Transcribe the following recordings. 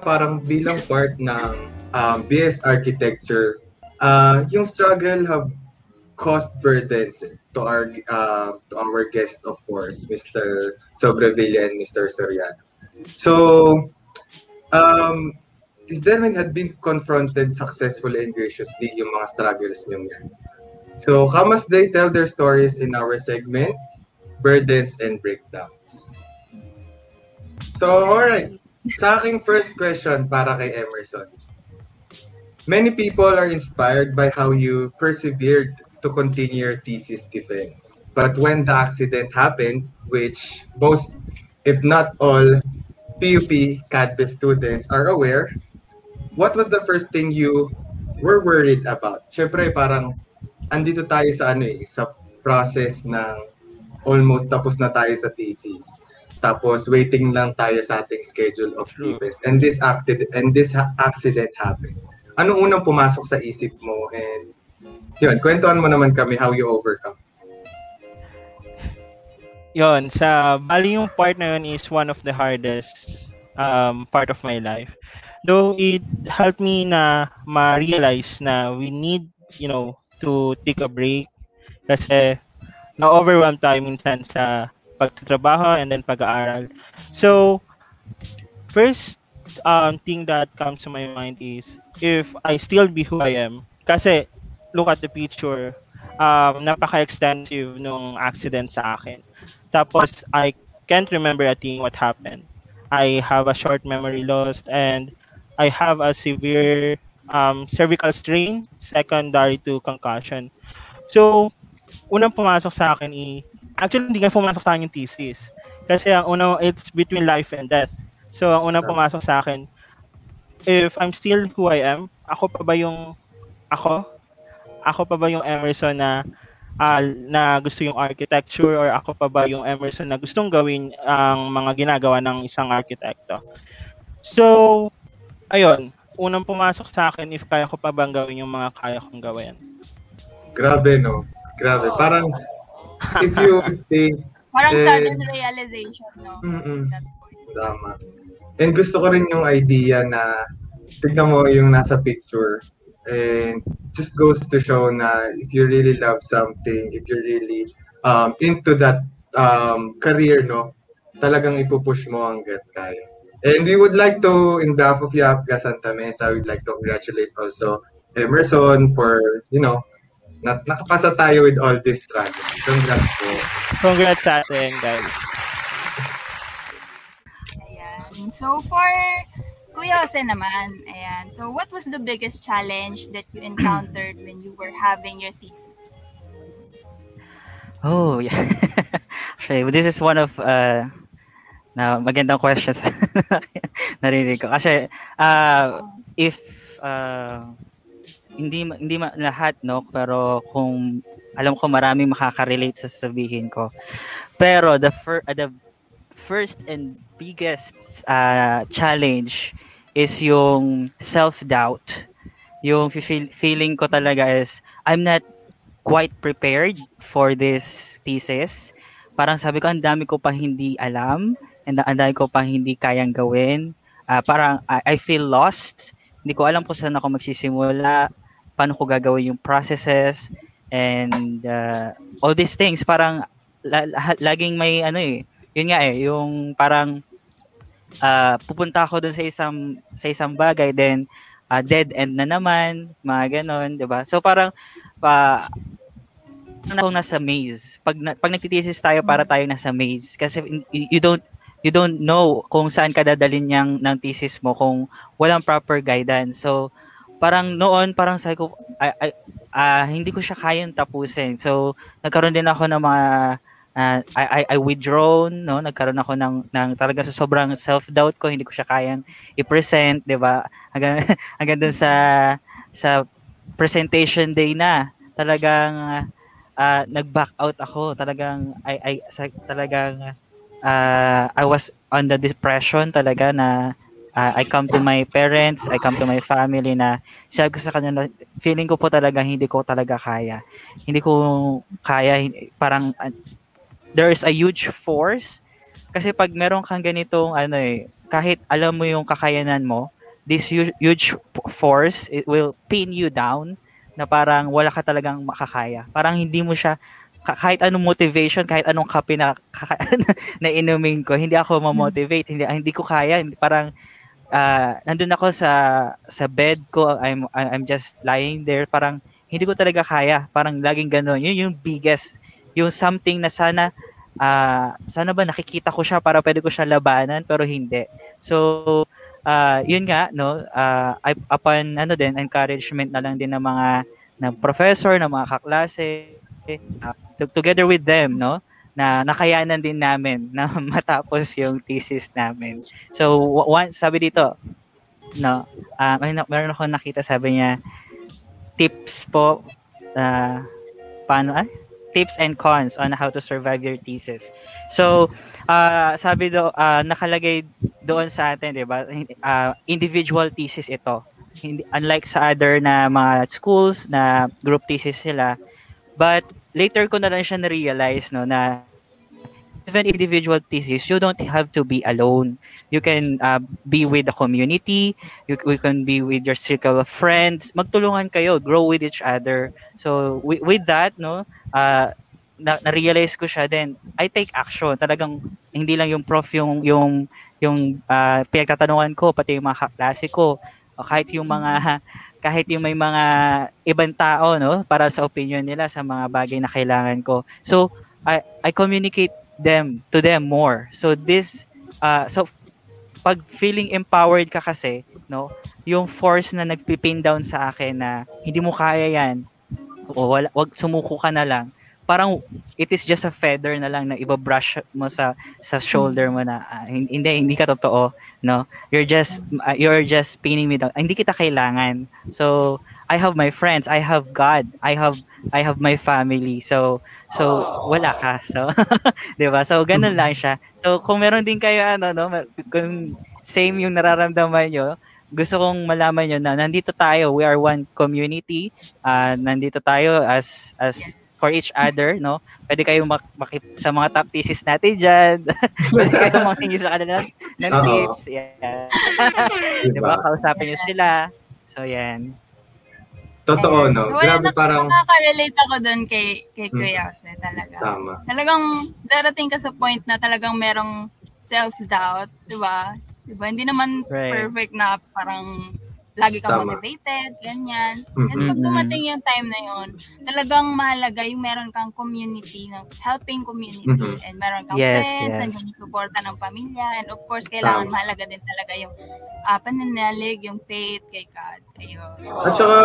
parang bilang part ng um, BS Architecture, uh, yung struggle have caused burdens to our uh, to our guest of course, Mr. Sobrevilla and Mr. Soriano. So, um, is there when had been confronted successfully and graciously yung mga struggles nyo yan? So, how must they tell their stories in our segment, Burdens and Breakdowns? So, alright. Sa aking first question para kay Emerson. Many people are inspired by how you persevered to continue your thesis defense. But when the accident happened, which most, if not all, PUP CADB students are aware, what was the first thing you were worried about? Siyempre, parang andito tayo sa ano eh, sa process ng almost tapos na tayo sa thesis. Tapos waiting lang tayo sa ating schedule of events. And this acted and this ha- accident happened. Anong unang pumasok sa isip mo and yun, kwentuhan mo naman kami how you overcome. Yon, sa bali yung part na yun is one of the hardest um, part of my life. Though it helped me na ma-realize na we need, you know, to take a break kasi na-overwhelm tayo minsan sa pagtatrabaho and then pag-aaral. So, first um, thing that comes to my mind is if I still be who I am. Kasi, look at the picture, um, napaka-extensive nung accident sa akin. Tapos, I can't remember a thing what happened. I have a short memory loss and I have a severe um, cervical strain secondary to concussion. So, unang pumasok sa akin i actually hindi nga pumasok sa akin yung thesis. Kasi ang unang it's between life and death. So, ang unang pumasok sa akin if I'm still who I am, ako pa ba yung ako? Ako pa ba yung Emerson na uh, na gusto yung architecture or ako pa ba yung Emerson na gustong gawin ang mga ginagawa ng isang arkitekto? So, ayun, unang pumasok sa akin if kaya ko pa bang gawin yung mga kaya kong gawin. Grabe, no? Grabe. Parang, if you think... Parang eh, sudden realization, no? Mm-mm. Tama. And gusto ko rin yung idea na tignan mo yung nasa picture and just goes to show na if you really love something, if you're really um, into that um, career, no, talagang ipupush mo hanggat kaya. And we would like to, in behalf of Yapga Santa Mesa, we'd like to congratulate also Emerson for, you know, na nakapasa tayo with all this struggle. Congrats po. Congrats sa atin, guys. Ayan. So, for Kuya Jose naman, ayan. So, what was the biggest challenge that you encountered when you were having your thesis? Oh, yeah. Actually, this is one of uh, na magandang questions narinig ko. Kasi uh, if uh, hindi hindi lahat no, pero kung alam ko maraming makaka-relate sa sasabihin ko. Pero the fir- uh, the first and biggest uh, challenge is yung self-doubt. Yung feel- feeling ko talaga is I'm not quite prepared for this thesis. Parang sabi ko, ang dami ko pa hindi alam and ang dami ko pang hindi kayang gawin. Uh, parang I, I feel lost. Hindi ko alam kung saan ako magsisimula, paano ko gagawin yung processes, and uh, all these things. Parang la, laging may ano eh, yun nga eh, yung parang uh, pupunta ako dun sa isang sa isang bagay then uh, dead end na naman, mga ganon, 'di ba? So parang pa uh, ako nasa maze. Pag na, pag nagtitesis tayo para tayo nasa maze kasi you don't you don't know kung saan ka dadalhin yang ng thesis mo kung walang proper guidance. So, parang noon, parang sabi ko, I, I, uh, hindi ko siya kayang tapusin. So, nagkaroon din ako ng mga, uh, I, I, I withdrawn, no? Nagkaroon ako ng, ng talaga sa sobrang self-doubt ko, hindi ko siya kayang i-present, di ba? Hanggang, hanggang dun sa, sa presentation day na, talagang uh, nag-back out ako. Talagang, I, I, sa, talagang, uh, I was on the depression talaga na uh, I come to my parents, I come to my family na sabi ko sa kanila, feeling ko po talaga hindi ko talaga kaya. Hindi ko kaya, parang uh, there is a huge force kasi pag meron kang ganitong ano eh, kahit alam mo yung kakayanan mo, this huge, huge force, it will pin you down na parang wala ka talagang makakaya. Parang hindi mo siya, kahit anong motivation, kahit anong kape na, na inumin ko, hindi ako ma-motivate, hindi, hindi ko kaya, hindi, parang uh, nandun ako sa sa bed ko, I'm I'm just lying there, parang hindi ko talaga kaya, parang laging gano'n. Yun yung biggest, yung something na sana uh, sana ba nakikita ko siya para pwede ko siya labanan pero hindi. So uh, yun nga no? Uh, upon ano din encouragement na lang din ng mga ng professor ng mga kaklase uh, together with them no na nakayanan din namin na matapos yung thesis namin. So one sabi dito no uh, meron ako nakita sabi niya tips po uh, paano ay tips and cons on how to survive your thesis. So, uh, sabi do uh, nakalagay doon sa atin, 'di ba? Uh, individual thesis ito. Unlike sa other na mga schools na group thesis sila. But later ko na lang siya na-realize no na even individual thesis, you don't have to be alone. You can uh, be with the community. You, you can be with your circle of friends. Magtulungan kayo, grow with each other. So with, with that, no, uh, na, na-realize ko siya din. I take action. Talagang hindi lang yung prof yung yung yung uh, pinagtatanungan ko pati yung mga kaklase ko o kahit yung mga kahit yung may mga ibang tao no para sa opinion nila sa mga bagay na kailangan ko. So I I communicate them to them more. So this uh so pag feeling empowered ka kasi, no, yung force na nagpipin down sa akin na hindi mo kaya yan, o wala, wag sumuko ka na lang. Parang it is just a feather na lang na iba-brush mo sa sa shoulder mo na uh, hindi hindi ka totoo, no? You're just uh, you're just pinning me down. Hindi kita kailangan. So I have my friends, I have God, I have I have my family. So, so wala ka. So, 'di ba? So ganun lang siya. So kung meron din kayo ano no, kung same yung nararamdaman nyo, gusto kong malaman nyo na nandito tayo, we are one community. Uh, nandito tayo as as for each other, no? Pwede kayo mak- makip sa mga top thesis natin diyan. Pwede kayo makingi sa kanila ng tips. Yeah. diba? Kausapin niyo sila. So, yan. Totoo, no? So, Grabe nak- parang... Nakaka-relate ako doon kay, kay Hmm. Kuya Jose talaga. Tama. Talagang darating ka sa point na talagang merong self-doubt, di ba? Di ba? Hindi naman Right. perfect na parang lagi kang Tama. motivated, ganyan. And pag dumating yung time na yun, talagang mahalaga yung meron kang community, no? helping community, Mhm. and meron kang Yes, friends, yes. and yung suporta ng pamilya, and of course, kailangan Tama. mahalaga din talaga yung uh, pananalig, yung faith kay God. Ayun. At saka,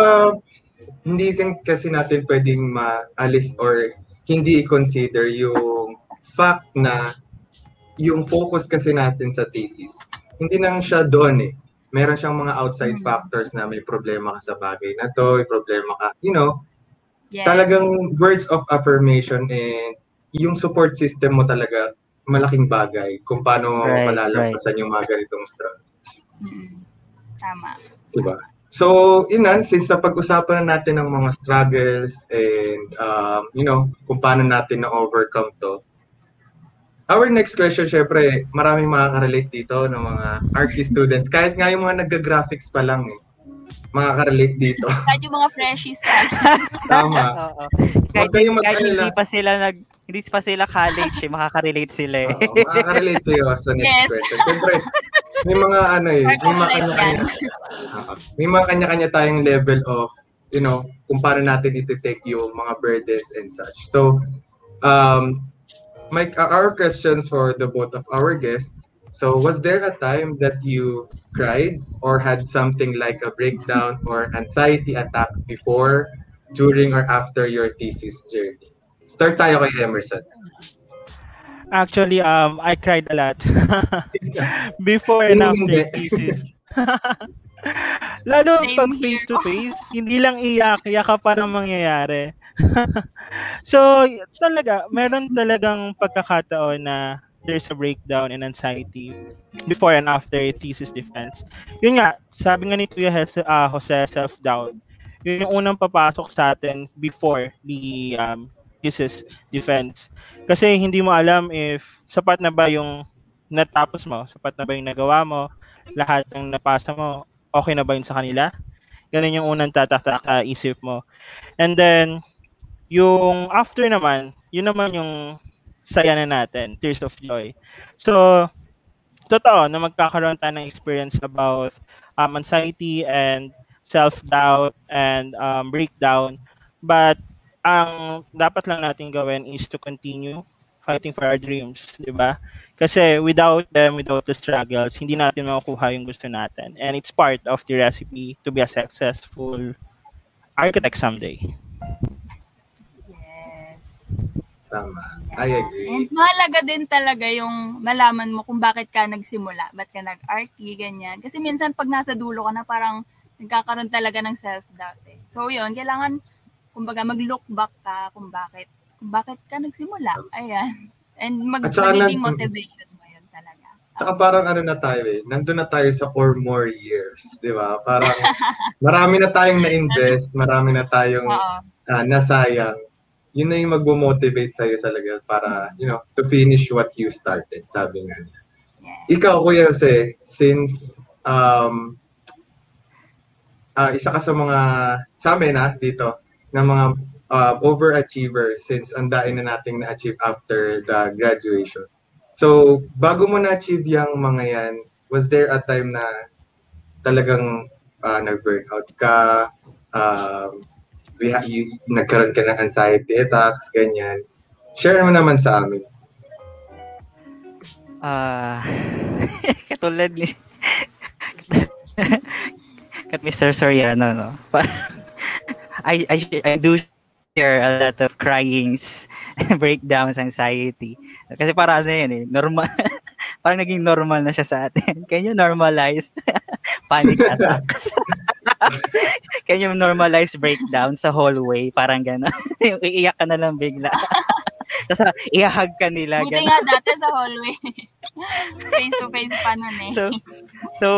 hindi kan kasi natin pwedeng maalis or hindi i-consider yung fact na yung focus kasi natin sa thesis, hindi nang siya doon eh. Meron siyang mga outside Mm. factors na may problema ka sa bagay na to, may problema ka, you know, Yes. talagang words of affirmation and yung support system mo talaga malaking bagay kung paano Right, malalampasan yung mga ganitong struggles. Mm. Tama. Diba? So, yun na, since napag-usapan na natin ang mga struggles and, um, you know, kung paano natin na-overcome to, our next question, syempre, maraming makaka-relate dito ng mga arty students. Kahit nga yung mga nag-graphics pa lang, eh, makaka-relate dito. Kahit yung mga freshies, Tama. Oo. Kahit, kahit hindi pa sila nag hindi pa sila college, eh, makaka-relate sila eh. Oo, makaka-relate sa'yo sa next Yes. question. Siyempre, may mga ano eh, may mga kanya-kanya. Oo. may mga kanya-kanya tayong level of, you know, kung paano natin iti-take yung mga burdens and such. So, um, my, our questions for the both of our guests. So, was there a time that you cried or had something like a breakdown or anxiety attack before, during, or after your thesis journey? Start tayo kay Emerson. Actually, um, I cried a lot before and after thesis. Lalo pag face to face, hindi lang iyak, iyak ka pa ng mangyayari. so, talaga, meron talagang pagkakataon na there's a breakdown and anxiety before and after thesis defense. Yun nga, sabi nga ni Kuya Jose, ah, Jose self-doubt. Yun yung unang papasok sa atin before the um, thesis defense. Kasi hindi mo alam if sapat na ba yung natapos mo? Sapat na ba yung nagawa mo? Lahat ng napasa mo, okay na ba yun sa kanila? Ganun yung unang tatatak sa isip mo. And then, yung after naman, yun naman yung saya na natin, tears of joy. So, totoo na magkakaroon tayo ng experience about um, anxiety and self-doubt and um, breakdown. But ang dapat lang natin gawin is to continue fighting for our dreams, di ba? Kasi without them, without the struggles, hindi natin makukuha yung gusto natin. And it's part of the recipe to be a successful architect someday. Tama. I agree. And mahalaga din talaga yung malaman mo kung bakit ka nagsimula, ba't ka nag-arty, ganyan. Kasi minsan pag nasa dulo ka na parang nagkakaroon talaga ng self-doubt eh. So yun, kailangan kumbaga mag-look back ka kung bakit kung bakit ka nagsimula. Ayan. And mag magiging motivation mo yun talaga. Saka parang ano na tayo eh, nandun na tayo sa or more years, di ba? Parang marami na tayong na-invest, marami na tayong ah, nasayang. Yun na yung magbo-motivate sa'yo talaga para, you know, to finish what you started, sabi nga niya. Ikaw, Kuya Jose, since um, ah, isa ka sa mga, sa amin ha, dito, ng mga uh, overachiever since ang dain na nating na-achieve after the graduation. So, bago mo na-achieve yung mga yan, was there a time na talagang uh, nag-burnout ka, um, we ha- you, nagkaroon ka ng anxiety attacks, ganyan. Share mo naman sa amin. Ah, katulad ni kat Mr. Soriano, no? I, I, I do share a lot of cryings, breakdowns, anxiety. Kasi para ano yan eh, normal, parang naging normal na siya sa atin. Can you normalize panic attacks? Can you normalize breakdown sa hallway? Parang gano'n. Yung iiyak ka na lang bigla. Tapos ihahag ka nila. Buti gano'n. nga dati sa hallway. face to face pa nun eh. so so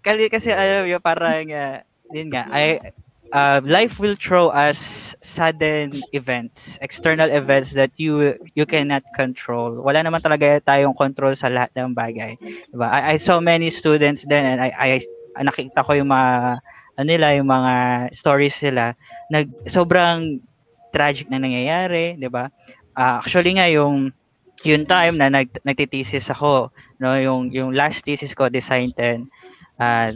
kasi kasi alam mo parang uh, yun nga I uh, life will throw us sudden events external events that you you cannot control wala naman talaga tayong control sa lahat ng bagay diba I, I saw many students then and I, I nakita ko yung mga ano nila yung mga stories nila nag sobrang tragic na nangyayari 'di ba? Ah, actually nga yung yung time na nag nagtitesis ako no yung yung last thesis ko design 10 ah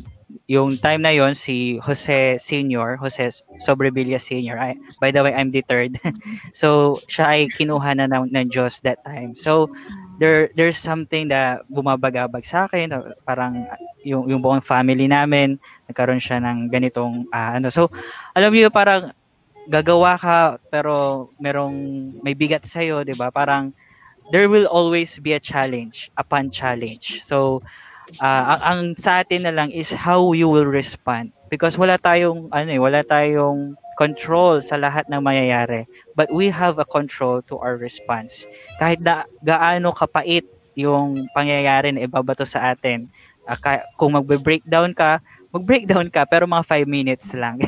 yung time na yon si Jose Senior Jose Sobrebilia Senior. I, by the way I'm the third. So siya ay kinuha na ng, ng Diyos that time. So there there's something that bumabagabag sa akin parang yung yung buong family namin nagkaroon siya ng ganitong ah, ano. So alam niyo parang gagawa ka pero merong may bigat sa iyo 'di ba? Parang there will always be a challenge upon challenge. So, uh, ang, ang sa atin na lang is how you will respond. Because wala tayong, ano eh, wala tayong control sa lahat ng mayayari. But we have a control to our response. Kahit na gaano kapait yung pangyayari na ibabato sa atin. Uh, ka, kung magbe-breakdown ka, mag-breakdown ka pero mga 5 minutes lang.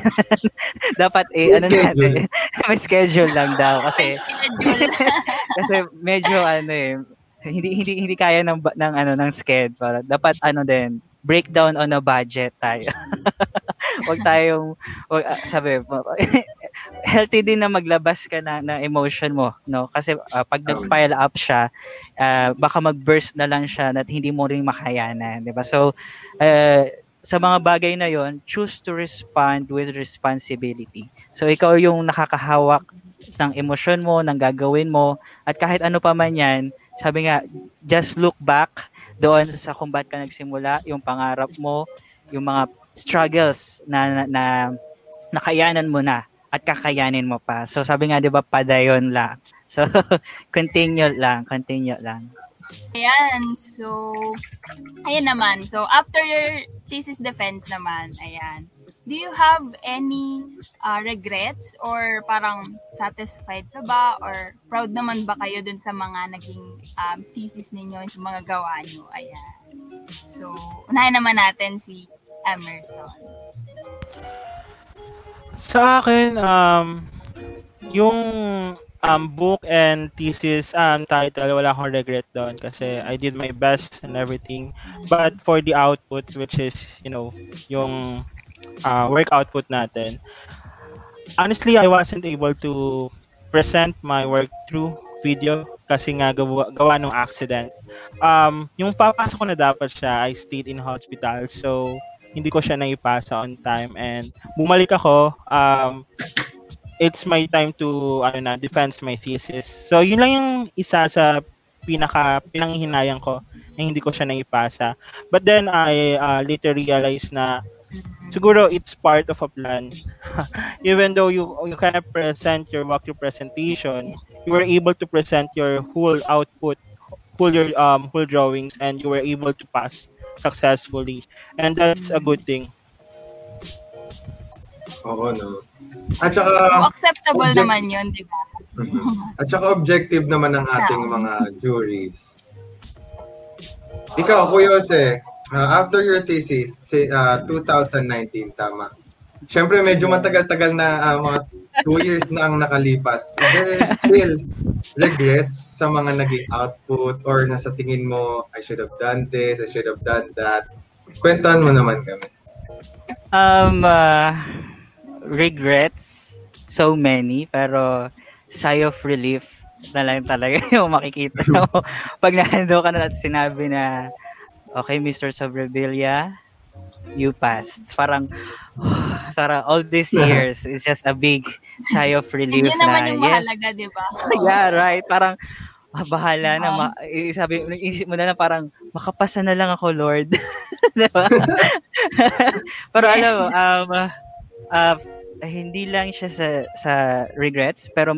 Dapat eh, May ano schedule. natin, may schedule lang daw kasi kasi medyo ano eh hindi hindi hindi kaya ng ng ano ng sked para dapat ano din breakdown on a budget tayo. wag tayong wag, ah, sabi healthy din na maglabas ka na, na emotion mo no? Kasi ah, pag nag-pile up siya ah, baka mag-burst na lang siya at hindi mo rin makayanan di ba? So eh, sa mga bagay na yon choose to respond with responsibility. So ikaw yung nakakahawak ng emosyon mo ng gagawin mo at kahit ano pa man yan sabi nga just look back doon sa kung ba't ka nagsimula yung pangarap mo yung mga struggles na, na, na nakayanan mo na at kakayanin mo pa. So sabi nga 'di ba padayon lang. So continue lang, continue lang. Ayan, so, ayan naman. So, after your thesis defense naman, ayan, do you have any uh, regrets or parang satisfied ka ba or proud naman ba kayo dun sa mga naging um, thesis ninyo, sa mga gawa nyo? Ayan. So, unahin naman natin si Emerson. Sa akin, um, yung um, book and thesis um, title, wala akong regret doon kasi I did my best and everything. But for the output, which is, you know, yung uh, work output natin, honestly, I wasn't able to present my work through video kasi nga gawa, gawa ng accident. Um, yung papasok ko na dapat siya, I stayed in hospital. So, hindi ko siya naipasa on time and bumalik ako um it's my time to ano na defense my thesis. So yun lang yung isa sa pinaka pinanghihinayang ko na hindi ko siya naipasa. But then I uh, later realized na siguro it's part of a plan. Even though you you cannot present your walkthrough presentation, you were able to present your whole output, whole your um whole drawings, and you were able to pass successfully, and that's a good thing. Oo, no. At saka, So, acceptable object- naman yun, di ba? Mhm. At saka objective naman ng ating mga juries. Ikaw, Kuya Jose, uh, after your thesis, si, uh, 2019, tama. Siyempre, medyo matagal-tagal na uh, mga two years na ang nakalipas. Is there still regrets sa mga naging output or nasa tingin mo, I should have done this, I should have done that? Kwentuhan mo naman kami. Um, uh, regrets, so many, pero sigh of relief na lang talaga yung makikita mo. Pag nando ka na at sinabi na, okay, Mr. Sobrevilla, you passed. Parang, sarang all these years is just a big sigh of relief Yun naman na, yung yes, mahalaga, di ba? yeah, right. Parang, ah, bahala na. Ma- eh, sabi, isip mo na lang parang, makapasa na lang ako, Lord. diba? pero alam mo, um, uh, hindi lang siya sa, sa regrets, pero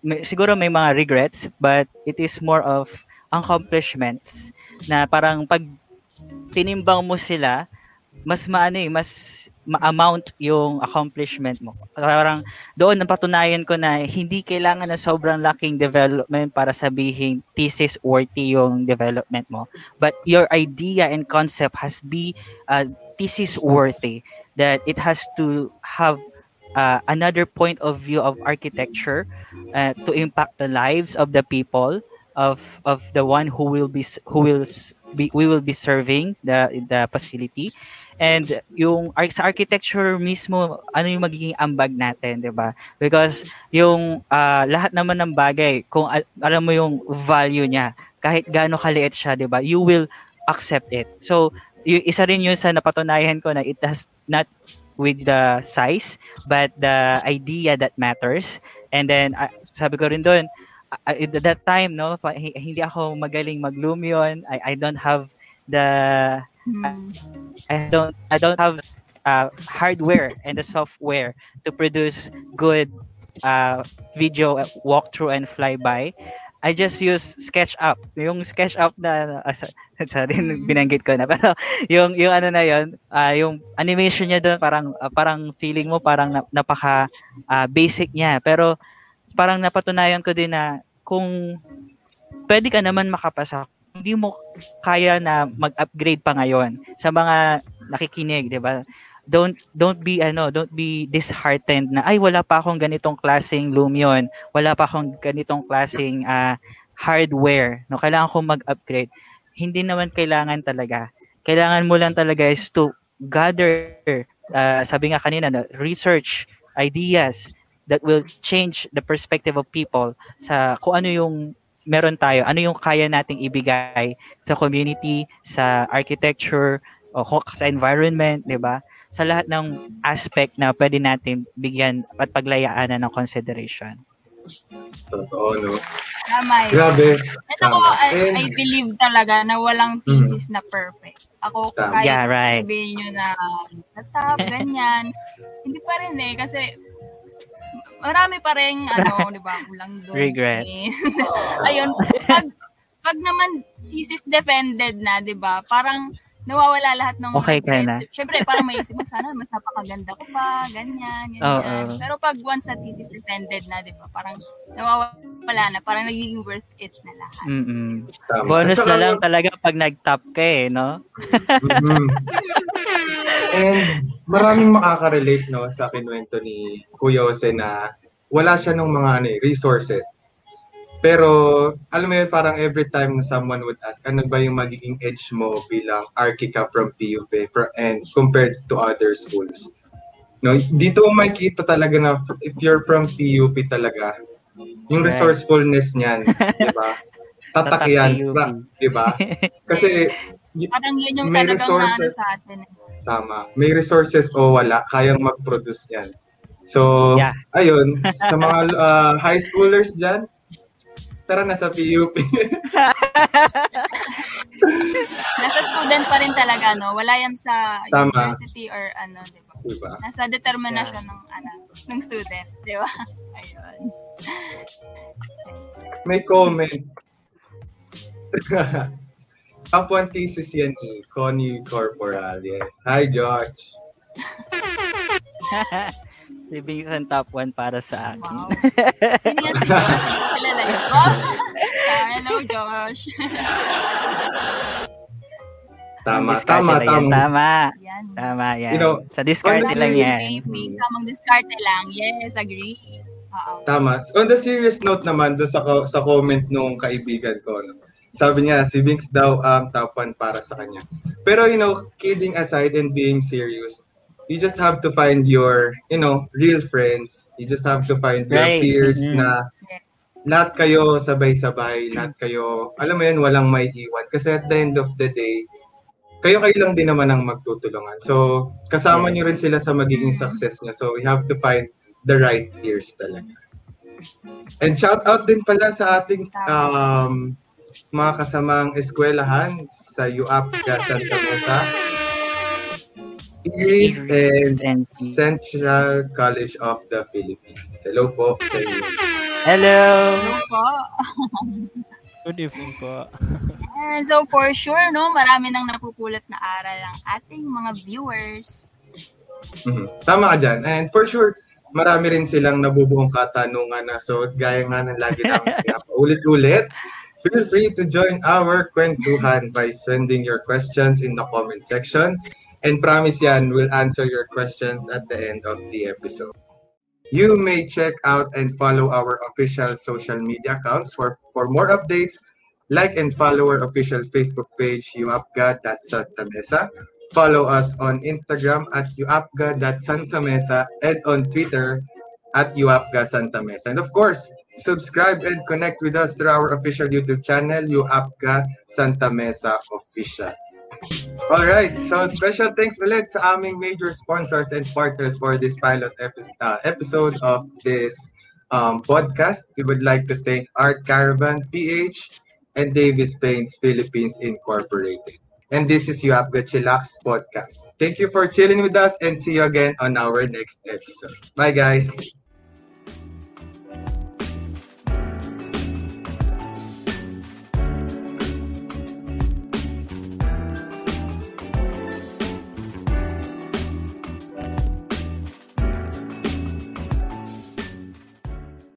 may, siguro may mga regrets, but it is more of accomplishments na parang pag tinimbang mo sila, mas maano eh, mas ma-amount yung accomplishment mo. Parang doon napatunayan ko na hindi kailangan na sobrang laking development para sabihin thesis worthy yung development mo. But your idea and concept has be uh, thesis worthy that it has to have uh, another point of view of architecture uh, to impact the lives of the people of of the one who will be who will be we will be serving the the facility. And yung sa architecture mismo ano yung magiging ambag natin 'di ba? Because yung ah, lahat naman ng bagay kung al- alam mo yung value niya kahit gaano kaliit siya 'di ba you will accept it. So y- isa rin yun sa napatunayan ko na it has not with the size but the idea that matters and then ah, sabi ko rin doon uh, at that time no pa- hi- hindi ako magaling mag-Lumion I I don't have the Hmm. I don't I don't have uh, hardware and the software to produce good uh, video walkthrough and flyby. I just use SketchUp. Yung SketchUp na uh, sa- sorry binanggit ko na pero yung yung ano na yon, ah, yung animation niya doon parang ah, parang feeling mo parang na- napaka ah, basic niya pero parang napatunayan ko din na kung pwede ka naman makapasa hindi mo kaya na mag-upgrade pa ngayon sa mga nakikinig, 'di ba? Don't don't be ano, don't be disheartened na ay wala pa akong ganitong klaseng Lumion, wala pa akong ganitong klaseng ah, hardware, no kailangan ko mag-upgrade. Hindi naman kailangan talaga. Kailangan mo lang talaga is to gather ah, sabi nga kanina na research ideas that will change the perspective of people sa kung ano yung meron tayo, ano yung kaya nating ibigay sa community, sa architecture, o sa environment, 'di ba? Sa lahat ng aspect na pwede natin bigyan at paglayaanan ng consideration. Totoo, no? Tama yun. Grabe. And ako. I, I believe talaga na walang thesis na perfect. Ako, Tama. kahit Yeah, right. sabihin nyo na natap, ganyan, hindi pa rin eh. Kasi marami pa rin, ano, di ba, kulang doon. Regrets. Eh. Ayun, pag, pag naman thesis defended na, di ba, parang nawawala lahat ng Okay ka na. Siyempre, parang may isip mo, sana mas napakaganda ko pa, ganyan, ganyan. Oo. Pero pag once na thesis defended na, di ba, parang nawawala na, parang nagiging worth it na lahat. mm Tama. Bonus na lang talaga pag nag-top ka eh, no? Mhm. And maraming makaka-relate no sa kinuwento ni Kuya Jose na wala siya ng mga ano, eh, resources. Pero, alam mo yun, parang every time na someone would ask, ano ba yung magiging edge mo bilang Archika from PUP for, and compared to other schools? No, dito mo makikita talaga na if you're from PUP talaga, yung resourcefulness niyan, di ba? Tatak Tatak yan, PUP. pra- di ba? Kasi, Parang yun yung May talagang ano resources. sa atin. eh. tama, may resources o wala, kayang mag-produce yan. So, Yeah. ayun, sa mga uh, high schoolers dyan, tara na sa PUP. Nasa student pa rin talaga, no? Wala yan sa Tama. university or ano, di ba? di ba? Nasa determinasyon ng ano, ng student, di ba? Ayun. May comment. 1 thesis yan ni Connie Corporal. Yes. Hi, George. Si Vincent top 1 para sa akin. Wow. Sino yan si Josh? Kilala yun. Hello, Josh. Tama, tama, tama. Tama. Yan. Tama yan. You know, sa discard lang yan. JP, tamang diskarte lang. Yes, agree. Oo. Tama. On the serious note naman, doon sa, ko- sa comment nung kaibigan ko, no? sabi niya, si Vince daw ang top 1 para sa kanya. Pero, you know, kidding aside and being serious, you just have to find your, you know, real friends. You just have to find your Right. peers Mhm. na lahat kayo sabay-sabay, lahat kayo, alam mo yun, walang may iwan. Kasi at the end of the day, kayo-kayo lang din naman ang magtutulungan. So, kasama Yes. nyo rin sila sa magiging success nyo. So, we have to find the right peers talaga. And shout out din pala sa ating um, mga kasamang eskwelahan sa UAP Santa Mesa, Igris, and Central College of the Philippines. Hello po sa inyo. Hello! Hello po. Good evening po. And so for sure, no, marami nang napupulot na aral ang ating mga viewers. Mhm. Tama ka dyan. And for sure, marami rin silang nabubuong katanungan na so gaya nga ng lagi namin pinapaulit-ulit. Feel free to join our kwentuhan by sending your questions in the comment section. And promise yan, we'll answer your questions at the end of the episode. You may check out and follow our official social media accounts for, for more updates. Like and follow our official Facebook page, uapga.santamesa. Follow us on Instagram at uapga.santamesa and on Twitter at uapga.santamesa. And of course, subscribe and connect with us through our official YouTube channel, uapga Santa Mesa Official. All right, so special thanks ulit sa aming major sponsors and partners for this pilot uh, episode of this um, podcast. We would like to thank Art Caravan PH and Davis Paints Philippines Incorporated. And this is Yuapga Chillax Podcast. Thank you for chilling with us and see you again on our next episode. Bye, guys.